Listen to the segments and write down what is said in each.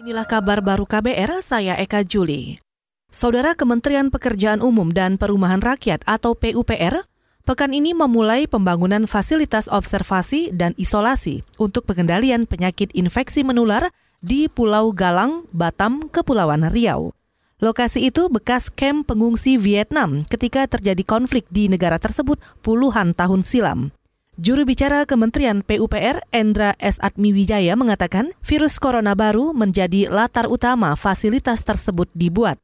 Inilah kabar baru KBR, saya Eka Juli. Saudara Kementerian Pekerjaan Umum dan Perumahan Rakyat atau PUPR, pekan ini memulai pembangunan fasilitas observasi dan isolasi untuk pengendalian penyakit infeksi menular di Pulau Galang, Batam, Kepulauan Riau. Lokasi itu bekas kamp pengungsi Vietnam ketika terjadi konflik di negara tersebut puluhan tahun silam. Juru bicara Kementerian PUPR Endra S. Atmiwijaya mengatakan virus corona baru menjadi latar utama fasilitas tersebut dibuat.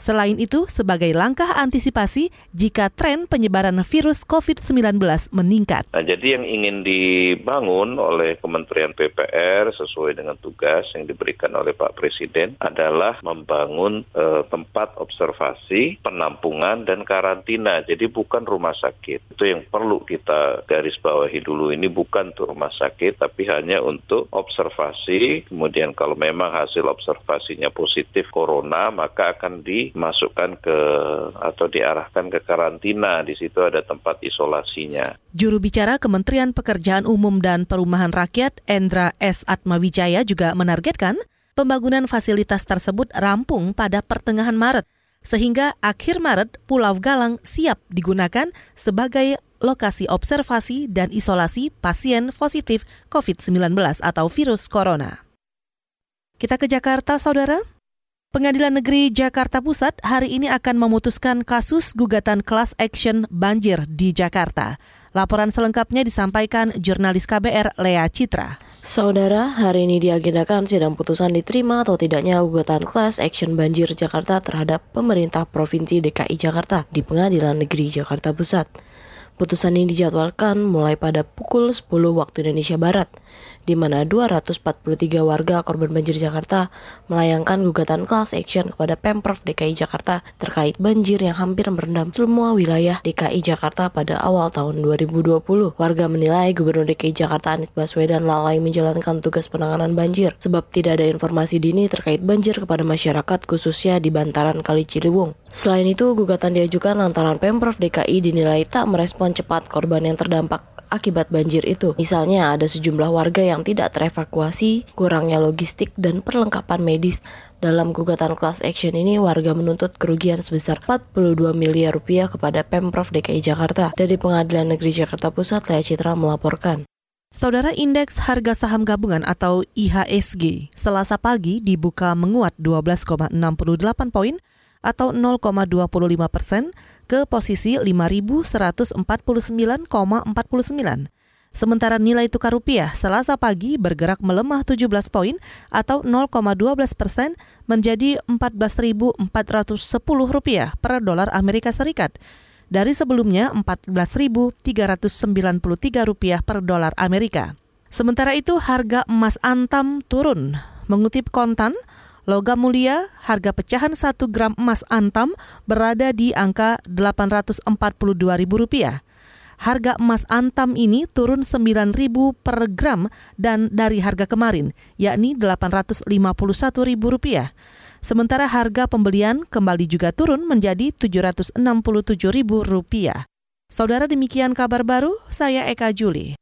Selain itu, sebagai langkah antisipasi jika tren penyebaran virus COVID-19 meningkat. Nah, jadi yang ingin dibangun oleh Kementerian PPR sesuai dengan tugas yang diberikan oleh Pak Presiden adalah membangun eh, tempat observasi, penampungan, dan karantina. Jadi bukan rumah sakit. Itu yang perlu kita garis bawahi dulu. Ini bukan untuk rumah sakit, tapi hanya untuk observasi. Kemudian kalau memang hasil observasinya positif corona, maka akan di dimasukkan ke atau diarahkan ke karantina. Di situ ada tempat isolasinya. Juru bicara Kementerian Pekerjaan Umum dan Perumahan Rakyat Endra S. Atmawijaya juga menargetkan pembangunan fasilitas tersebut rampung pada pertengahan Maret sehingga akhir Maret Pulau Galang siap digunakan sebagai lokasi observasi dan isolasi pasien positif COVID-19 atau virus corona. Kita ke Jakarta, saudara. Pengadilan Negeri Jakarta Pusat hari ini akan memutuskan kasus gugatan class action banjir di Jakarta. Laporan selengkapnya disampaikan jurnalis KBR Lea Citra. Saudara, hari ini diagendakan sidang putusan diterima atau tidaknya gugatan class action banjir Jakarta terhadap pemerintah Provinsi DKI Jakarta di Pengadilan Negeri Jakarta Pusat. Putusan ini dijadwalkan mulai pada pukul 10 waktu Indonesia Barat di mana 243 warga korban banjir Jakarta melayangkan gugatan class action kepada Pemprov DKI Jakarta terkait banjir yang hampir merendam semua wilayah DKI Jakarta pada awal tahun 2020. Warga menilai Gubernur DKI Jakarta Anies Baswedan lalai menjalankan tugas penanganan banjir sebab tidak ada informasi dini terkait banjir kepada masyarakat khususnya di bantaran Kali Ciliwung. Selain itu, gugatan diajukan lantaran Pemprov DKI dinilai tak merespon cepat korban yang terdampak akibat banjir itu. Misalnya ada sejumlah warga yang tidak terevakuasi, kurangnya logistik dan perlengkapan medis. Dalam gugatan class action ini, warga menuntut kerugian sebesar 42 miliar rupiah kepada Pemprov DKI Jakarta. Dari Pengadilan Negeri Jakarta Pusat, Lea Citra melaporkan. Saudara indeks harga saham gabungan atau IHSG selasa pagi dibuka menguat 12,68 poin atau 0,25 persen ke posisi 5.149,49. Sementara nilai tukar rupiah selasa pagi bergerak melemah 17 poin atau 0,12 persen menjadi 14.410 rupiah per dolar Amerika Serikat dari sebelumnya 14.393 rupiah per dolar Amerika. Sementara itu harga emas antam turun. Mengutip kontan, Logam mulia, harga pecahan 1 gram emas antam berada di angka Rp842.000. Harga emas antam ini turun Rp9.000 per gram dan dari harga kemarin, yakni Rp851.000. Sementara harga pembelian kembali juga turun menjadi Rp767.000. Saudara demikian kabar baru, saya Eka Juli.